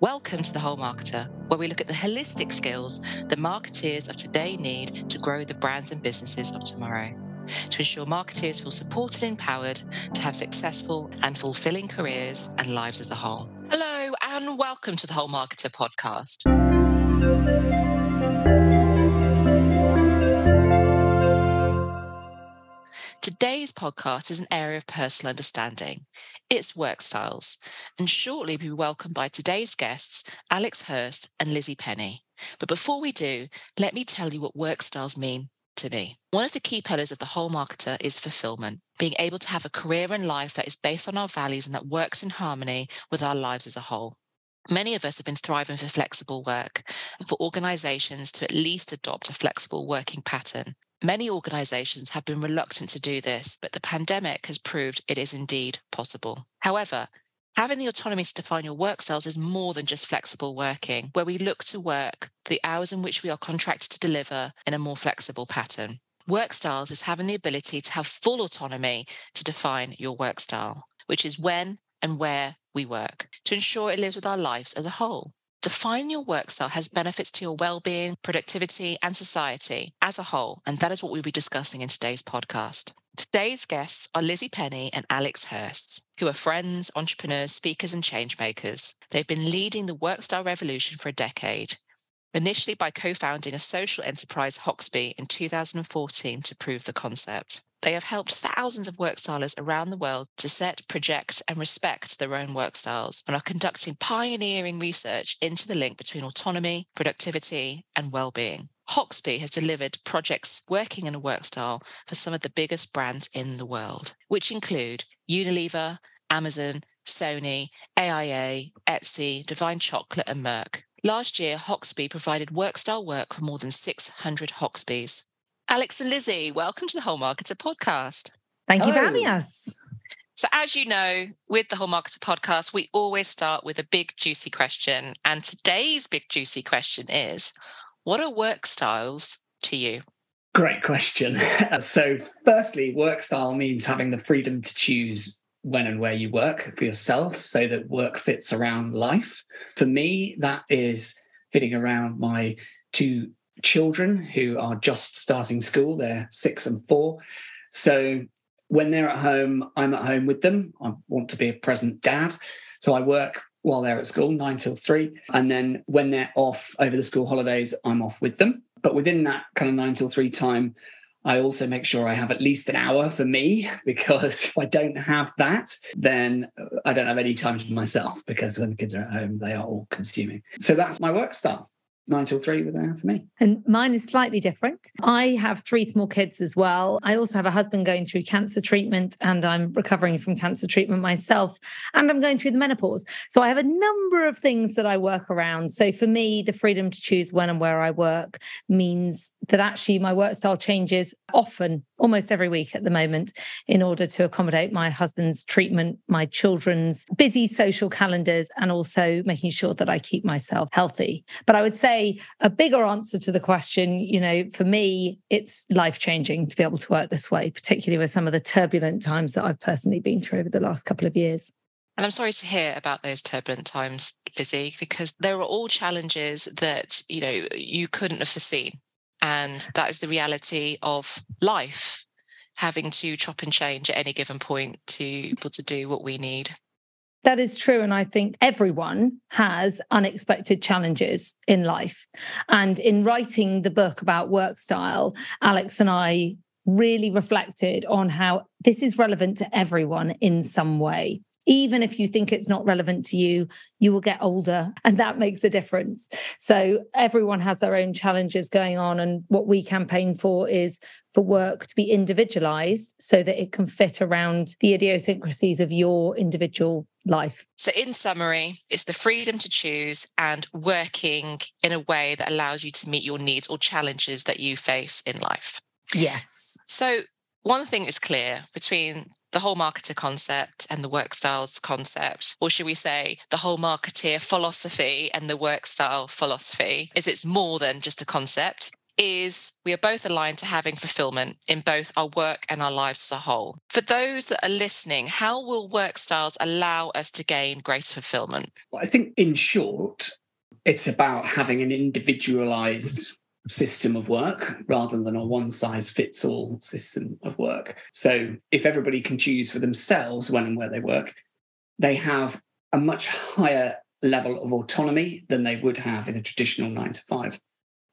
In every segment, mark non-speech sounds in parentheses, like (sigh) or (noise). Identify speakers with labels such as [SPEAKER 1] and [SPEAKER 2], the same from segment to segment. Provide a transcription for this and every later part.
[SPEAKER 1] Welcome to The Whole Marketer, where we look at the holistic skills that marketeers of today need to grow the brands and businesses of tomorrow. To ensure marketeers feel supported and empowered to have successful and fulfilling careers and lives as a whole. Hello, and welcome to the Whole Marketer podcast. Today's podcast is an area of personal understanding. It's work styles. And shortly be welcomed by today's guests, Alex Hirst and Lizzie Penny. But before we do, let me tell you what work styles mean to me. One of the key pillars of the whole marketer is fulfillment, being able to have a career and life that is based on our values and that works in harmony with our lives as a whole. Many of us have been thriving for flexible work and for organizations to at least adopt a flexible working pattern. Many organizations have been reluctant to do this, but the pandemic has proved it is indeed possible. However, having the autonomy to define your work styles is more than just flexible working, where we look to work the hours in which we are contracted to deliver in a more flexible pattern. Work styles is having the ability to have full autonomy to define your work style, which is when and where we work, to ensure it lives with our lives as a whole. Defining your work style has benefits to your well-being, productivity, and society as a whole, and that is what we'll be discussing in today's podcast. Today's guests are Lizzie Penny and Alex Hirst, who are friends, entrepreneurs, speakers, and changemakers. They've been leading the work style revolution for a decade, initially by co-founding a social enterprise Hoxby in 2014 to prove the concept. They have helped thousands of work stylers around the world to set, project, and respect their own work styles and are conducting pioneering research into the link between autonomy, productivity, and well-being. Hoxby has delivered projects working in a work style for some of the biggest brands in the world, which include Unilever, Amazon, Sony, AIA, Etsy, Divine Chocolate, and Merck. Last year, Hoxby provided work style work for more than 600 Hoxbys. Alex and Lizzie, welcome to the Whole Marketer podcast.
[SPEAKER 2] Thank Hello. you for having us.
[SPEAKER 1] So, as you know, with the Whole Marketer podcast, we always start with a big, juicy question. And today's big, juicy question is what are work styles to you?
[SPEAKER 3] Great question. (laughs) so, firstly, work style means having the freedom to choose when and where you work for yourself so that work fits around life. For me, that is fitting around my two children who are just starting school. They're six and four. So when they're at home, I'm at home with them. I want to be a present dad. So I work while they're at school, nine till three. And then when they're off over the school holidays, I'm off with them. But within that kind of nine till three time, I also make sure I have at least an hour for me (laughs) because if I don't have that, then I don't have any time for myself because when the kids are at home, they are all consuming. So that's my work style nine till three with there for me.
[SPEAKER 2] And mine is slightly different. I have three small kids as well. I also have a husband going through cancer treatment and I'm recovering from cancer treatment myself. And I'm going through the menopause. So I have a number of things that I work around. So for me, the freedom to choose when and where I work means that actually my work style changes often, almost every week at the moment, in order to accommodate my husband's treatment, my children's busy social calendars, and also making sure that I keep myself healthy. But I would say say a bigger answer to the question, you know, for me, it's life changing to be able to work this way, particularly with some of the turbulent times that I've personally been through over the last couple of years.
[SPEAKER 1] And I'm sorry to hear about those turbulent times, Lizzie, because there are all challenges that, you know, you couldn't have foreseen. And that is the reality of life, having to chop and change at any given point to be able to do what we need.
[SPEAKER 2] That is true. And I think everyone has unexpected challenges in life. And in writing the book about work style, Alex and I really reflected on how this is relevant to everyone in some way even if you think it's not relevant to you, you will get older and that makes a difference. So everyone has their own challenges going on. And what we campaign for is for work to be individualized so that it can fit around the idiosyncrasies of your individual life.
[SPEAKER 1] So, in summary, it's the freedom to choose and working in a way that allows you to meet your needs or challenges that you face in life.
[SPEAKER 2] Yes.
[SPEAKER 1] So, one thing is clear between the whole marketer concept and the work styles concept, or should we say the whole marketeer philosophy and the work style philosophy, is it's more than just a concept. is we are both aligned to having fulfillment in both our work and our lives as a whole. For those that are listening, how will work styles allow us to gain greater fulfillment?
[SPEAKER 3] Well, I think, in short, it's about having an individualized system of work rather than a one size fits all system of work. So, if everybody can choose for themselves when and where they work, they have a much higher level of autonomy than they would have in a traditional nine to five.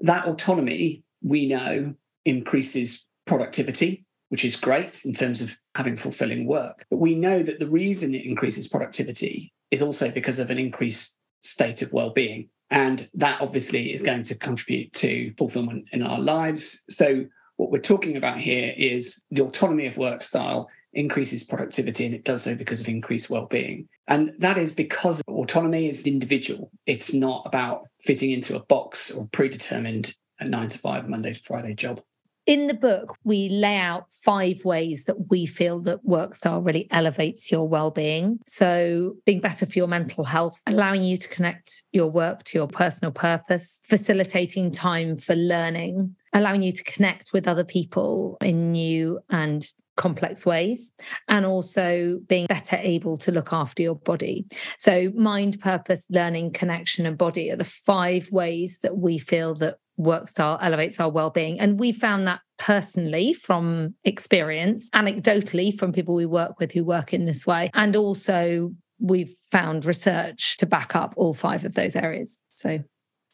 [SPEAKER 3] That autonomy, we know, increases productivity, which is great in terms of having fulfilling work. But we know that the reason it increases productivity is also because of an increased state of well being. And that obviously is going to contribute to fulfillment in our lives. So, what we're talking about here is the autonomy of work style increases productivity and it does so because of increased well-being. And that is because autonomy is individual. It's not about fitting into a box or predetermined a 9 to 5 monday to friday job
[SPEAKER 2] in the book we lay out five ways that we feel that work style really elevates your well-being. So being better for your mental health allowing you to connect your work to your personal purpose facilitating time for learning allowing you to connect with other people in new and complex ways and also being better able to look after your body. So, mind, purpose, learning, connection, and body are the five ways that we feel that work style elevates our well-being. And we found that personally from experience anecdotally from people we work with who work in this way. And also we've found research to back up all five of those areas. So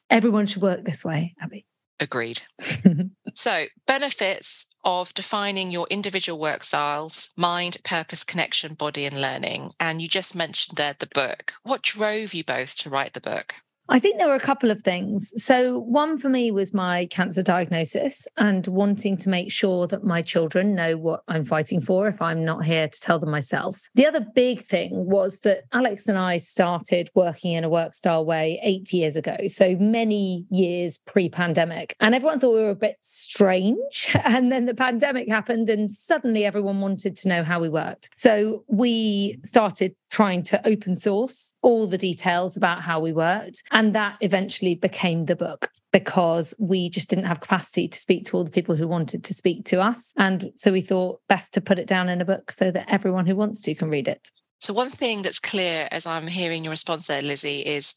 [SPEAKER 2] everyone should work this way abby.
[SPEAKER 1] Agreed. (laughs) So benefits of defining your individual work styles, mind, purpose, connection, body, and learning. And you just mentioned there the book. What drove you both to write the book?
[SPEAKER 2] I think there were a couple of things. So, one for me was my cancer diagnosis and wanting to make sure that my children know what I'm fighting for if I'm not here to tell them myself. The other big thing was that Alex and I started working in a work style way eight years ago. So, many years pre pandemic. And everyone thought we were a bit strange. (laughs) And then the pandemic happened, and suddenly everyone wanted to know how we worked. So, we started trying to open source all the details about how we worked. And that eventually became the book because we just didn't have capacity to speak to all the people who wanted to speak to us. And so we thought best to put it down in a book so that everyone who wants to can read it.
[SPEAKER 1] So, one thing that's clear as I'm hearing your response there, Lizzie, is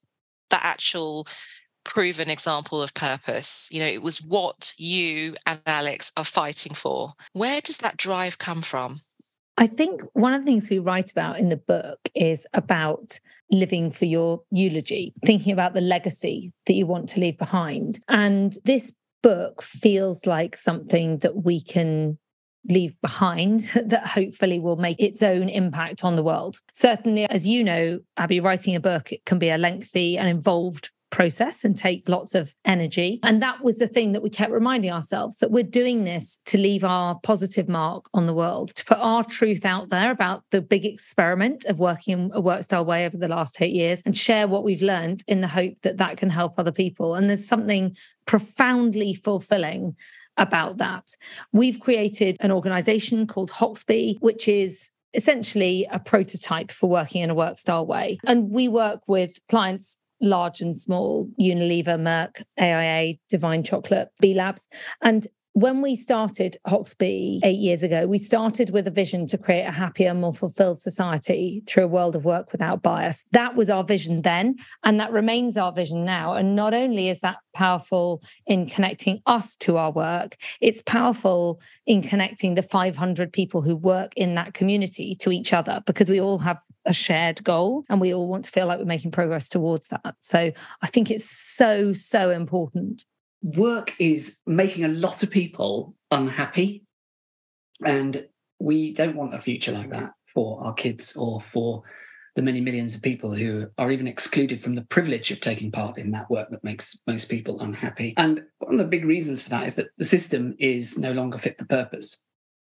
[SPEAKER 1] that actual proven example of purpose. You know, it was what you and Alex are fighting for. Where does that drive come from?
[SPEAKER 2] I think one of the things we write about in the book is about living for your eulogy, thinking about the legacy that you want to leave behind. And this book feels like something that we can leave behind (laughs) that hopefully will make its own impact on the world. Certainly, as you know, Abby, writing a book it can be a lengthy and involved process and take lots of energy. And that was the thing that we kept reminding ourselves that we're doing this to leave our positive mark on the world, to put our truth out there about the big experiment of working in a work style way over the last eight years and share what we've learned in the hope that that can help other people. And there's something profoundly fulfilling about that. We've created an organization called Hoxby, which is essentially a prototype for working in a work style way. And we work with clients large and small, Unilever, Merck, AIA, Divine Chocolate, B Labs. And when we started Hoxby eight years ago, we started with a vision to create a happier, more fulfilled society through a world of work without bias. That was our vision then, and that remains our vision now. And not only is that powerful in connecting us to our work, it's powerful in connecting the 500 people who work in that community to each other because we all have a shared goal and we all want to feel like we're making progress towards that. So I think it's so, so important
[SPEAKER 3] work is making a lot of people unhappy. And we don't want a future like that for our kids or for the many millions of people who are even excluded from the privilege of taking part in that work that makes most people unhappy. And one of the big reasons for that is that the system is no longer fit for purpose.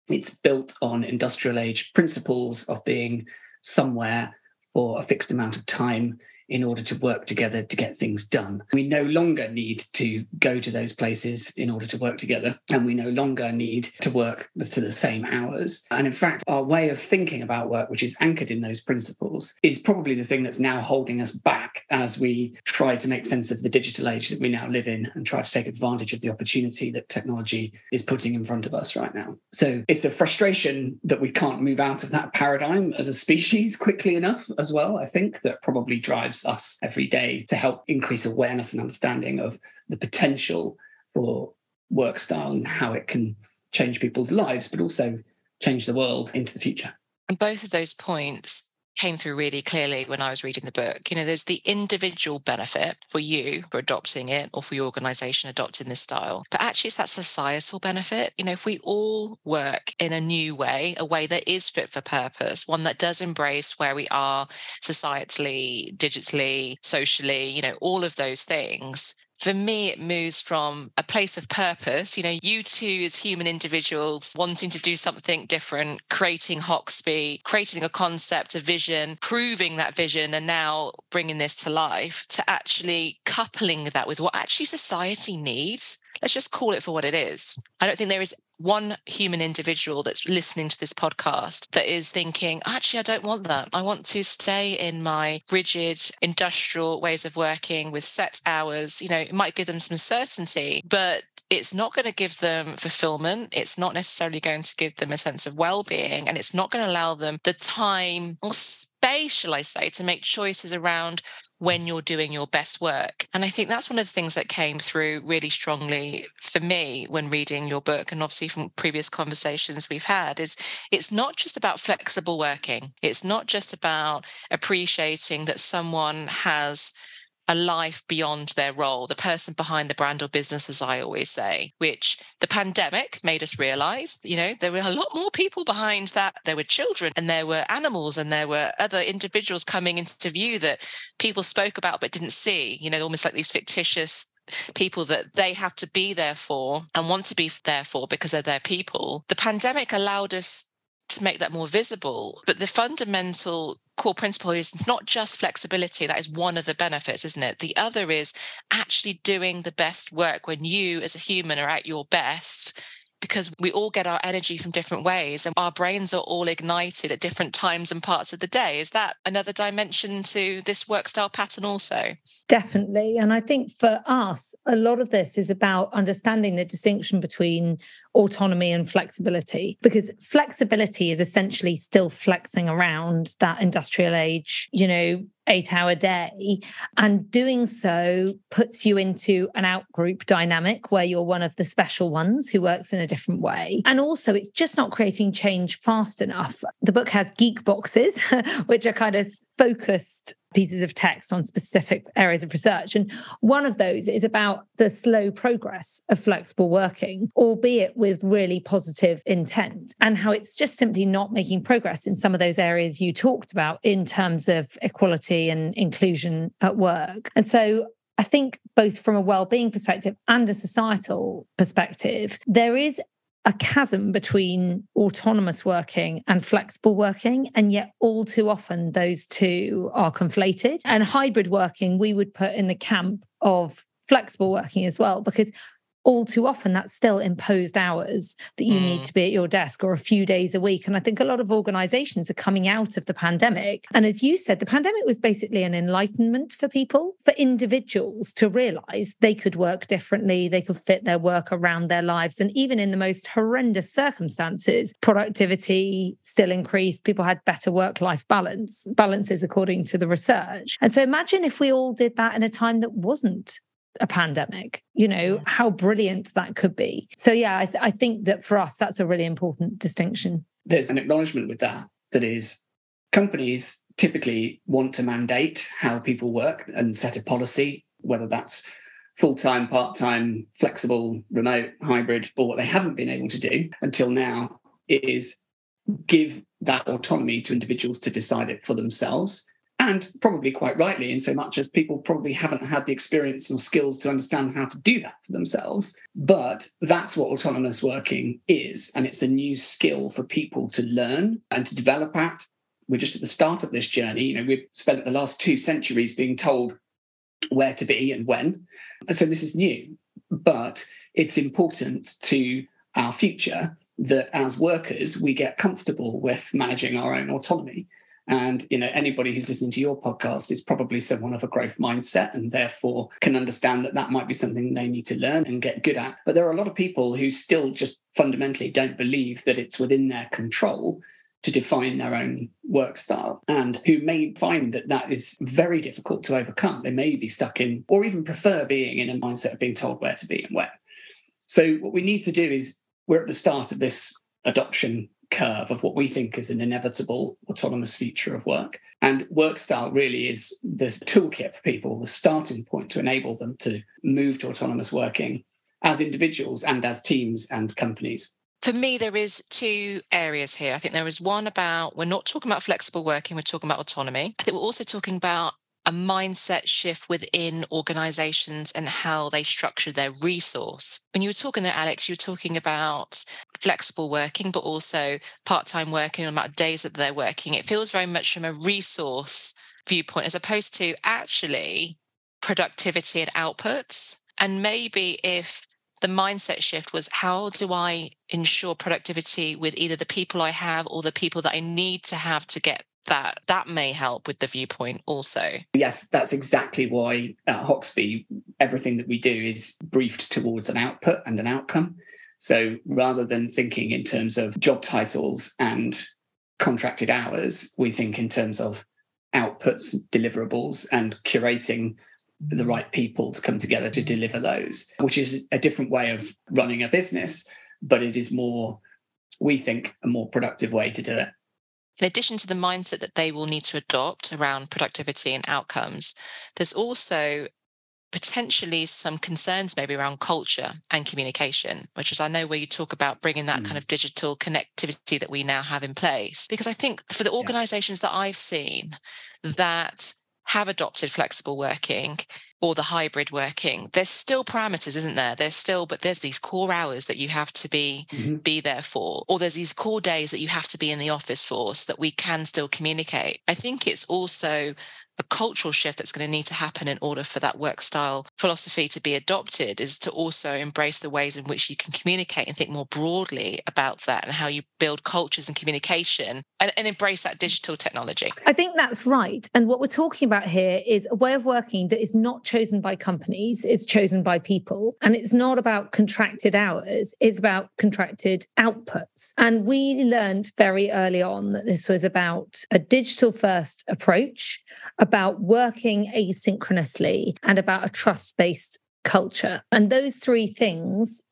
[SPEAKER 3] It's built on industrial age principles of being somewhere for a fixed amount of time in order to work together to get things done. We no longer need to go to those places in order to work together, and we no longer need to work to the same hours. And in fact, our way of thinking about work, which is anchored in those principles, is probably the thing that's now holding us back as we try to make sense of the digital age that we now live in and try to take advantage of the opportunity that technology is putting in front of us right now. So it's a frustration that we can't move out of that paradigm as a species (laughs) quickly enough as well. I think that probably drives us every day to help increase awareness and understanding of the potential for work style and how it can change people's lives, but also change the world into the future.
[SPEAKER 1] And both of those points came through really clearly when I was reading the book. You know, there's the individual benefit for you for adopting it or for your organization adopting this style, but actually it's that societal benefit. You know, if we all work in a new way, a way that is fit for purpose, one that does embrace where we are societally, digitally, socially, you know, all of those things, for me, it moves from a place of purpose. You know, you two as human individuals wanting to do something different, creating Hoxby, creating a concept, a vision, proving that vision, and now bringing this to life, to actually coupling that with what actually society needs let's just call it for what it is. I don't think there is one human individual that's listening to this podcast that is thinking, actually, I don't want that. I want to stay in my rigid industrial ways of working with set hours. You know, it might give them some certainty, but it's not going to give them fulfillment. It's not necessarily going to give them a sense of well being, and it's not going to allow them the time or space, shall I say, to make choices around when you're doing your best work. And I think that's one of the things that came through really strongly for me when reading your book and obviously from previous conversations we've had is it's not just about flexible working. It's not just about appreciating that someone has a life beyond their role, the person behind the brand or business, as I always say, which the pandemic made us realize, you know, there were a lot more people behind that. There were children and there were animals and there were other individuals coming into view that people spoke about but didn't see, you know, almost like these fictitious people that they have to be there for and want to be there for because they're their people. The pandemic allowed us to make that more visible. But the fundamental core principle is it's not just flexibility. That is one of the benefits, isn't it? The other is actually doing the best work when you, as a human, are at your best because we all get our energy from different ways and our brains are all ignited at different times and parts of the day. Is that another dimension to this work style pattern also?
[SPEAKER 2] Definitely. And I think for us, a lot of this is about understanding the distinction between autonomy and flexibility, because flexibility is essentially still flexing around that industrial age, you know, eight hour day. And doing so puts you into an out group dynamic where you're one of the special ones who works in a different way. And also, it's just not creating change fast enough. The book has geek boxes, (laughs) which are kind of focused pieces of text on specific areas of research. And one of those is about the slow progress of flexible working, albeit with really positive intent, and how it's just simply not making progress in some of those areas you talked about in terms of equality and inclusion at work. And so I think both from a well-being perspective and a societal perspective, there is a chasm between autonomous working and flexible working. And yet, all too often, those two are conflated. And hybrid working, we would put in the camp of flexible working as well, because all too often that's still imposed hours that you mm. need to be at your desk or a few days a week. And I think a lot of organizations are coming out of the pandemic. And as you said, the pandemic was basically an enlightenment for people, for individuals to realize they could work differently, they could fit their work around their lives. And even in the most horrendous circumstances, productivity still increased. People had better work life balance, balances according to the research. And so imagine if we all did that in a time that wasn't a pandemic you know how brilliant that could be. So yeah I, th- I, think that for us that's a really important distinction.
[SPEAKER 3] There's an acknowledgement with that that is companies typically want to mandate how people work and set a policy whether that's full-time part-time flexible remote hybrid or what they haven't been able to do until now is give that autonomy to individuals to decide it for themselves and probably quite rightly, in so much as people probably haven't had the experience or skills to understand how to do that for themselves. But that's what autonomous working is. And it's a new skill for people to learn and to develop at we're just at the start of this journey. You know, we've spent the last two centuries being told where to be and when. And so this is new, but it's important to our future that as workers, we get comfortable with managing our own autonomy. And you know, anybody who's listening to your podcast is probably someone of a growth mindset, and therefore can understand that that might be something they need to learn and get good at. But there are a lot of people who still just fundamentally don't believe that it's within their control to define their own work style and who may find that that is very difficult to overcome. They may be stuck in, or even prefer being in a mindset of being told where to be and when. So, what we need to do is we're at the start of this adoption curve of what we think is an inevitable autonomous future of work. And work style really is this toolkit for people, the starting point to enable them to move to autonomous working as individuals and as teams and companies.
[SPEAKER 1] For me, there is two areas here. I think there is one about we're not talking about flexible working, we're talking about autonomy. I think we're also talking about a mindset shift within organizations and how they structure their resource. When you were talking there, Alex, you were talking about flexible working, but also part time working, the amount of days that they're working. It feels very much from a resource viewpoint as opposed to actually productivity and outputs. And maybe if the mindset shift was how do I ensure productivity with either the people I have or the people that I need to have to get that that may help with the viewpoint also.
[SPEAKER 3] Yes, that's exactly why at Hoxby, everything that we do is briefed towards an output and an outcome. So rather than thinking in terms of job titles and contracted hours, we think in terms of outputs, deliverables, and curating the right people to come together to deliver those, which is a different way of running a business, but it is more, we think, a more productive way to do it
[SPEAKER 1] in addition to the mindset that they will need to adopt around productivity and outcomes, there's also potentially some concerns maybe around culture and communication, which is I know where you talk about bringing that mm. kind of digital connectivity that we now have in place. Because I think for the organizations yeah. that I've seen that have adopted flexible working, or the hybrid working. There's still parameters isn't there? There's still but there's these core hours that you have to be mm-hmm. be there for or there's these core days that you have to be in the office for so that we can still communicate. I think it's also a cultural shift that's going to need to happen in order for that work style philosophy to be adopted is to also embrace the ways in which you can communicate and think more broadly about that and how you build cultures and communication and, and embrace that digital technology.
[SPEAKER 2] I think that's right. And what we're talking about here is a way of working that is not chosen by companies, it's chosen by people. And it's not about contracted hours, it's about contracted outputs. And we learned very early on that this was about a digital first approach, about working asynchronously and about a trust based culture. And those three things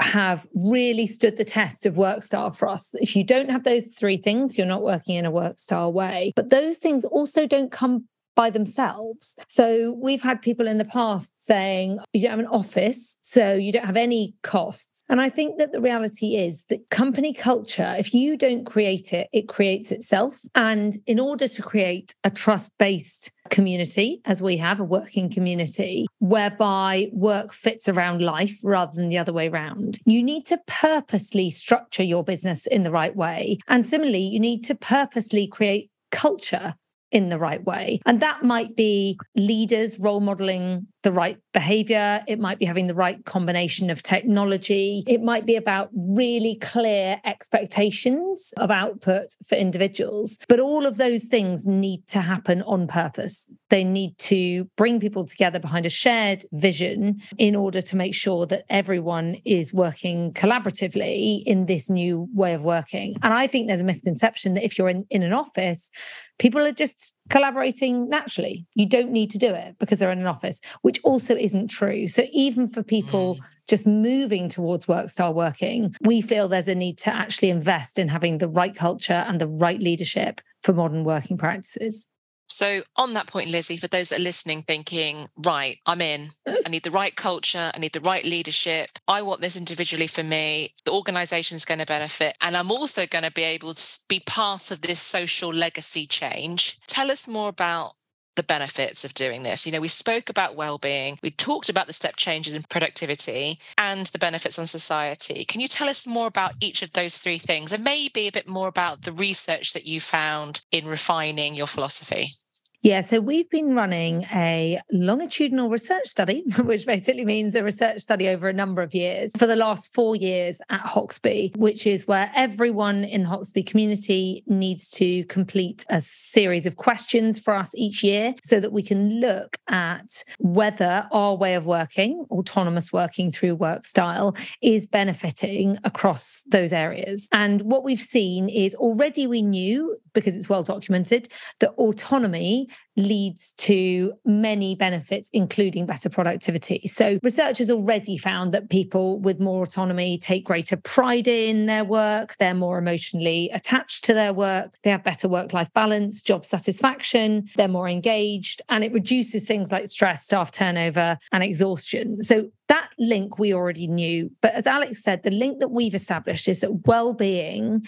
[SPEAKER 2] have really stood the test of work style for us. If you don't have those three things, you're not working in a work style way. But those things also don't come by themselves. So we've had people in the past saying, you don't have an office, so you don't have any costs. And I think that the reality is that company culture, if you don't create it, it creates itself. And in order to create a trust based community, as we have a working community, whereby work fits around life rather than the other way around, you need to purposely structure your business in the right way. And similarly, you need to purposely create culture in the right way. And that might be leaders role modeling the right behavior. It might be having the right combination of technology. It might be about really clear expectations of output for individuals. But all of those things need to happen on purpose. They need to bring people together behind a shared vision in order to make sure that everyone is working collaboratively in this new way of working. And I think there's a misconception that if you're in, in an office, people are just collaborating naturally. You don't need to do it because they're in an office, which also isn't true. So even for people mm. just moving towards work style working, we feel there's a need to actually invest in having the right culture and the right leadership for modern working practices.
[SPEAKER 1] So, on that point, Lizzie, for those that are listening, thinking, right, I'm in, I need the right culture, I need the right leadership, I want this individually for me, the organization is going to benefit, and I'm also going to be able to be part of this social legacy change. Tell us more about the benefits of doing this. You know, we spoke about well-being, we talked about the step changes in productivity and the benefits on society. Can you tell us more about each of those three things and maybe a bit more about the research that you found in refining your philosophy?
[SPEAKER 2] Yeah, so we've been running a longitudinal research study, (laughs) which basically means a research study over a number of years for the last four years at Hoxby, which is where everyone in the Hoxby community needs to complete a series of questions for us each year so that we can look at whether our way of working, autonomous working through work style, is benefiting across those areas. And what we've seen is already we knew, because it's well documented, that autonomy leads to many benefits, including better productivity. So, researchers already found that people with more autonomy take greater pride in their work, they're more emotionally attached to their work, they have better work life balance, job satisfaction, they're more engaged, and it reduces things like stress, staff turnover, and exhaustion. So, that link we already knew. But as Alex said, the link that we've established is that well being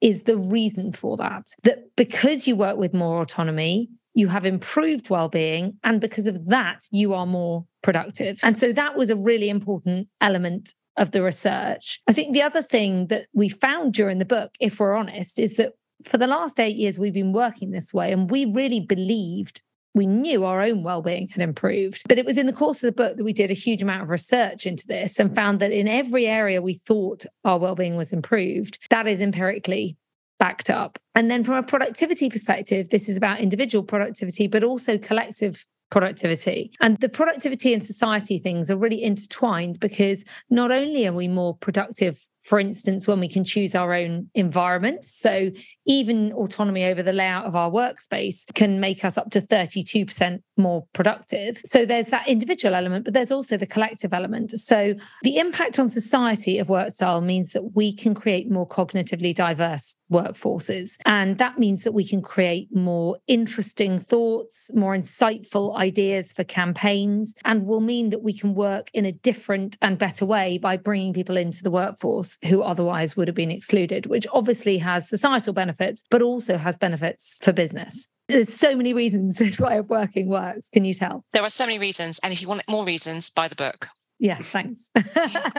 [SPEAKER 2] is the reason for that. That because you work with more autonomy, you have improved well-being and because of that you are more productive and so that was a really important element of the research i think the other thing that we found during the book if we're honest is that for the last 8 years we've been working this way and we really believed we knew our own well-being had improved but it was in the course of the book that we did a huge amount of research into this and found that in every area we thought our well-being was improved that is empirically backed up. And then from a productivity perspective, this is about individual productivity, but also collective productivity. And the productivity and society things are really intertwined because not only are we more productive for instance, when we can choose our own environment. So even autonomy over the layout of our workspace can make us up to 32% more productive. So there's that individual element, but there's also the collective element. So the impact on society of work style means that we can create more cognitively diverse workforces. And that means that we can create more interesting thoughts, more insightful ideas for campaigns, and will mean that we can work in a different and better way by bringing people into the workforce who otherwise would have been excluded, which obviously has societal benefits, but also has benefits for business. There's so many reasons (laughs) this way of working works. Can you tell?
[SPEAKER 1] There are so many reasons. And if you want more reasons, buy the book.
[SPEAKER 2] Yeah, thanks.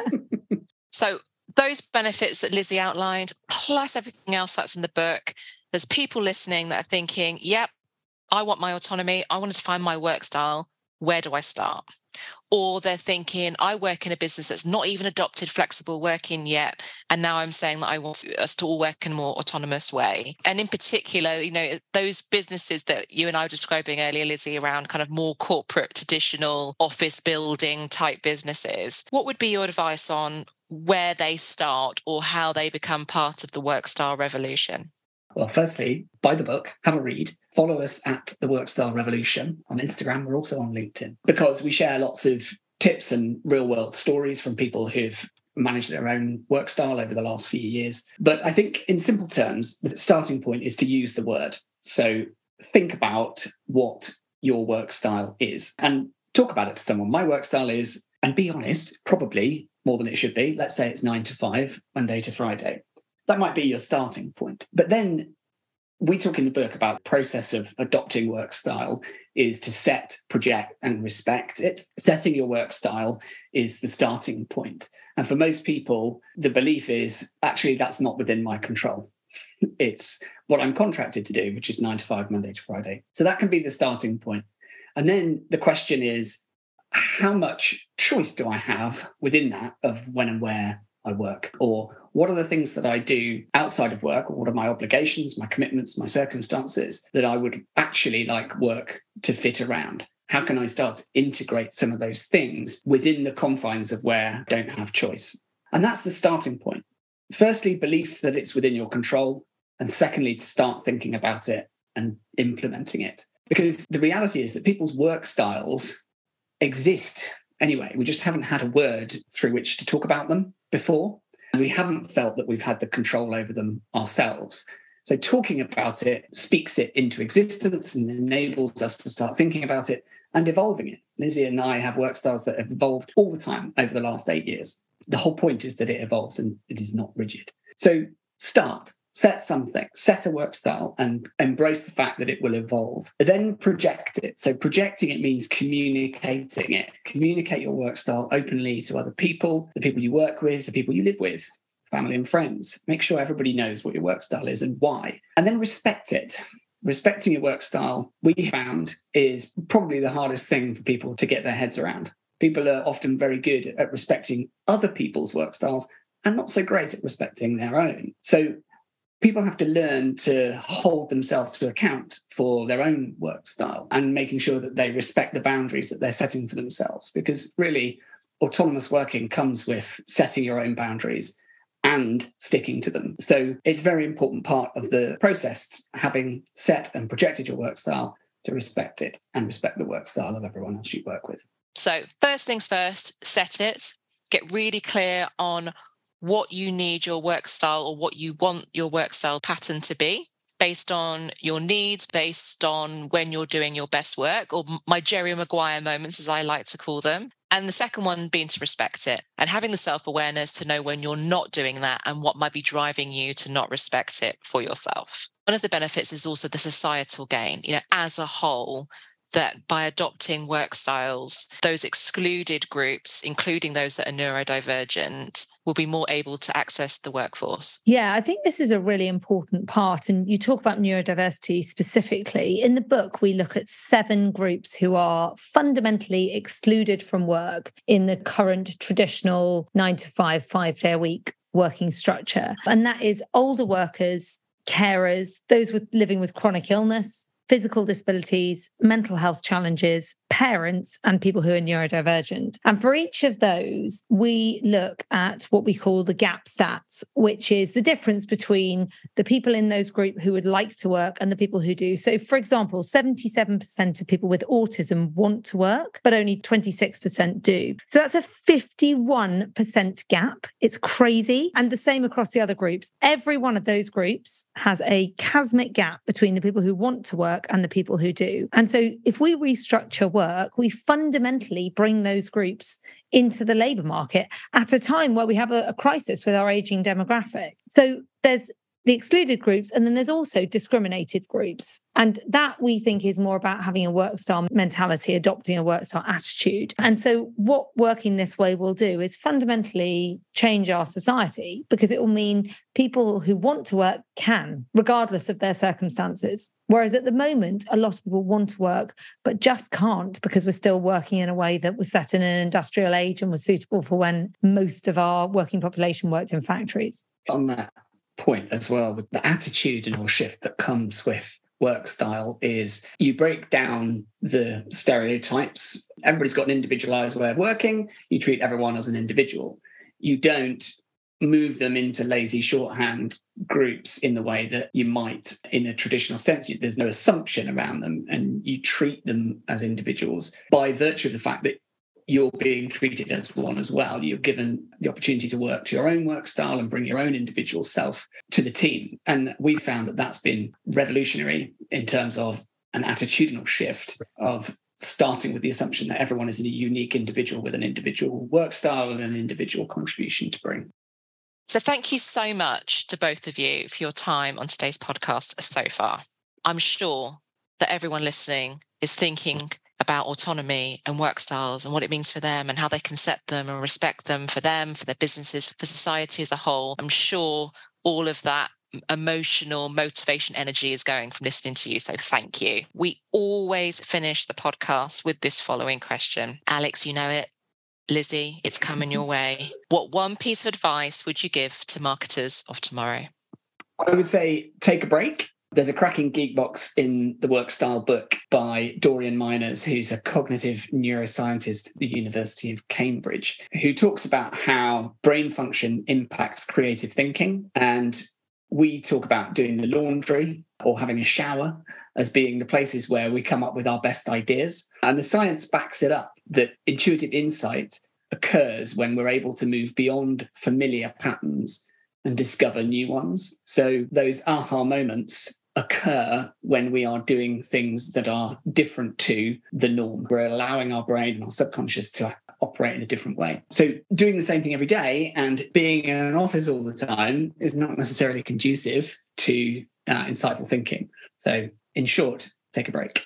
[SPEAKER 2] (laughs)
[SPEAKER 1] so, those benefits that Lizzie outlined, plus everything else that's in the book, there's people listening that are thinking, yep, I want my autonomy. I want to find my work style. Where do I start? or they're thinking, I work in a business that's not even adopted flexible working yet. And now I'm saying that I want us to all work in a more autonomous way. And in particular, you know, those businesses that you and I were describing earlier, Lizzie, around kind of more corporate, traditional office building type businesses, what would be your advice on where they start or how they become part of the work style revolution?
[SPEAKER 3] Well, firstly, buy the book, have a read, follow us at the Work Style Revolution on Instagram. We're also on LinkedIn because we share lots of tips and real world stories from people who've managed their own work style over the last few years. But I think, in simple terms, the starting point is to use the word. So think about what your work style is and talk about it to someone. My work style is, and be honest, probably more than it should be. Let's say it's nine to five, Monday to Friday. That might be your starting point. But then we talk in the book about process of adopting work style is to set, project, and respect it. Setting your work style is the starting point. And for most people, the belief is actually that's not within my control. It's what I'm contracted to do, which is nine to five, Monday to Friday. So that can be the starting point. And then the question is, how much choice do I have within that of when and where I work? Or what are the things that I do outside of work? Or what are my obligations, my commitments, my circumstances that I would actually like work to fit around? How can I start to integrate some of those things within the confines of where I don't have choice? And that's the starting point. Firstly, belief that it's within your control. And secondly, to start thinking about it and implementing it. Because the reality is that people's work styles exist anyway. We just haven't had a word through which to talk about them before. And we haven't felt that we've had the control over them ourselves. So talking about it speaks it into existence and enables us to start thinking about it and evolving it. Lizzie and I have work styles that have evolved all the time over the last eight years. The whole point is that it evolves and it is not rigid. So start, set something, set a work style, and embrace the fact that it will evolve. Then project it. So, projecting it means communicating it. Communicate your work style openly to other people, the people you work with, the people you live with, family and friends. Make sure everybody knows what your work style is and why. And then respect it. Respecting your work style, we found, is probably the hardest thing for people to get their heads around. People are often very good at respecting other people's work styles and not so great at respecting their own. So people have to learn to hold themselves to account for their own work style and making sure that they respect the boundaries that they're setting for themselves. Because really, autonomous working comes with setting your own boundaries and sticking to them. So it's a very important part of the process, having set and projected your work style to respect it and respect the work style of everyone else you work with.
[SPEAKER 1] So, first things first, set it, get really clear on what you need your work style or what you want your work style pattern to be based on your needs, based on when you're doing your best work, or my Jerry Maguire moments, as I like to call them. And the second one being to respect it and having the self awareness to know when you're not doing that and what might be driving you to not respect it for yourself. One of the benefits is also the societal gain. You know, as a whole, that by adopting work styles, those excluded groups, including those that are neurodivergent, will be more able to access the workforce.
[SPEAKER 2] Yeah, I think this is a really important part. And you talk about neurodiversity specifically. In the book, we look at seven groups who are fundamentally excluded from work in the current traditional nine to five, five day a week working structure. And that is older workers, carers, those with living with chronic illness, physical disabilities, mental health challenges, parents, and people who are neurodivergent. And for each of those, we look at what we call the gap stats, which is the difference between the people in those group who would like to work and the people who do. So, for example, 77% of people with autism want to work, but only 26% do. So that's a 51% gap. It's crazy. And the same across the other groups. Every one of those groups has a chasmic gap between the people who want to work and the people who do. And so if we restructure work, we fundamentally bring those groups into the labor market at a time where we have a, a crisis with our aging demographic. So there's the excluded groups, and then there's also discriminated groups. And that we think is more about having a work style mentality, adopting a work style attitude. And so, what working this way will do is fundamentally change our society because it will mean people who want to work can, regardless of their circumstances. Whereas at the moment, a lot of people want to work, but just can't because we're still working in a way that was set in an industrial age and was suitable for when most of our working population worked in factories.
[SPEAKER 3] On that point as well with the attitudinal shift that comes with work style is you break down the stereotypes. Everybody's got an individualized way of working. You treat everyone as an individual. You don't move them into lazy shorthand groups in the way that you might in a traditional sense. There's no assumption around them, and you treat them as individuals by virtue of the fact that you're being treated as one as well. You're given the opportunity to work to your own work style and bring your own individual self to the team. And we found that that's been revolutionary in terms of an attitudinal shift of starting with the assumption that everyone is a unique individual with an individual work style and an individual contribution to bring.
[SPEAKER 1] So, thank you so much to both of you for your time on today's podcast so far. I'm sure that everyone listening is thinking about autonomy and work styles and what it means for them and how they can set them and respect them for them, for their businesses, for society as a whole. I'm sure all of that emotional motivation energy is going from listening to you. So thank you. We always finish the podcast with this following question. Alex, you know it. Lizzie, it's coming your (laughs) way. What one piece of advice would you give to marketers of tomorrow?
[SPEAKER 3] I would say take a break there's a cracking geek box in the work style book by Dorian Minors, who's a cognitive neuroscientist at the University of Cambridge, who talks about how brain function impacts creative thinking. And we talk about doing the laundry or having a shower as being the places where we come up with our best ideas. And the science backs it up that intuitive insight occurs when we're able to move beyond familiar patterns and discover new ones. So those aha moments occur when we are doing things that are different to the norm. We're allowing our brain and our subconscious to operate in a different way. So doing the same thing every day and being in an office all the time is not necessarily conducive to uh, insightful thinking. So in short, take a break.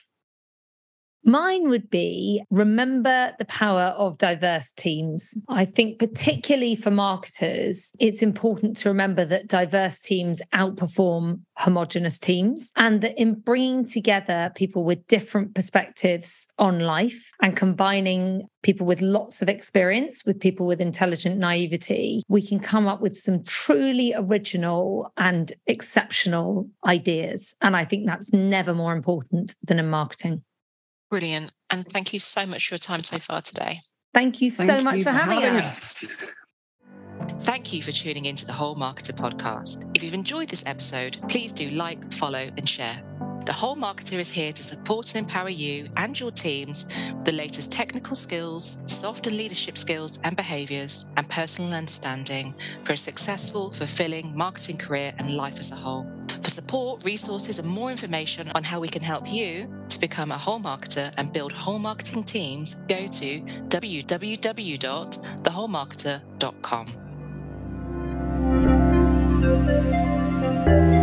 [SPEAKER 2] Mine would be remember the power of diverse teams. I think, particularly for marketers, it's important to remember that diverse teams outperform homogenous teams and that in bringing together people with different perspectives on life and combining people with lots of experience with people with intelligent naivety, we can come up with some truly original and exceptional ideas. And I think that's never more important than in marketing.
[SPEAKER 1] Brilliant. And thank you so much for your time so far today.
[SPEAKER 2] Thank you so much you for, for, having, having us. us.
[SPEAKER 1] Thank you for tuning into the Whole Marketer podcast. If you've enjoyed this episode, please do like, follow, and share. The Whole Marketer is here to support and empower you and your teams with the latest technical skills, soft and leadership skills and behaviors, and personal understanding for a successful, fulfilling marketing career and life as a whole. For support, resources, and more information on how we can help you to become a whole marketer and build whole marketing teams, go to www.thewholemarketer.com. Thank you.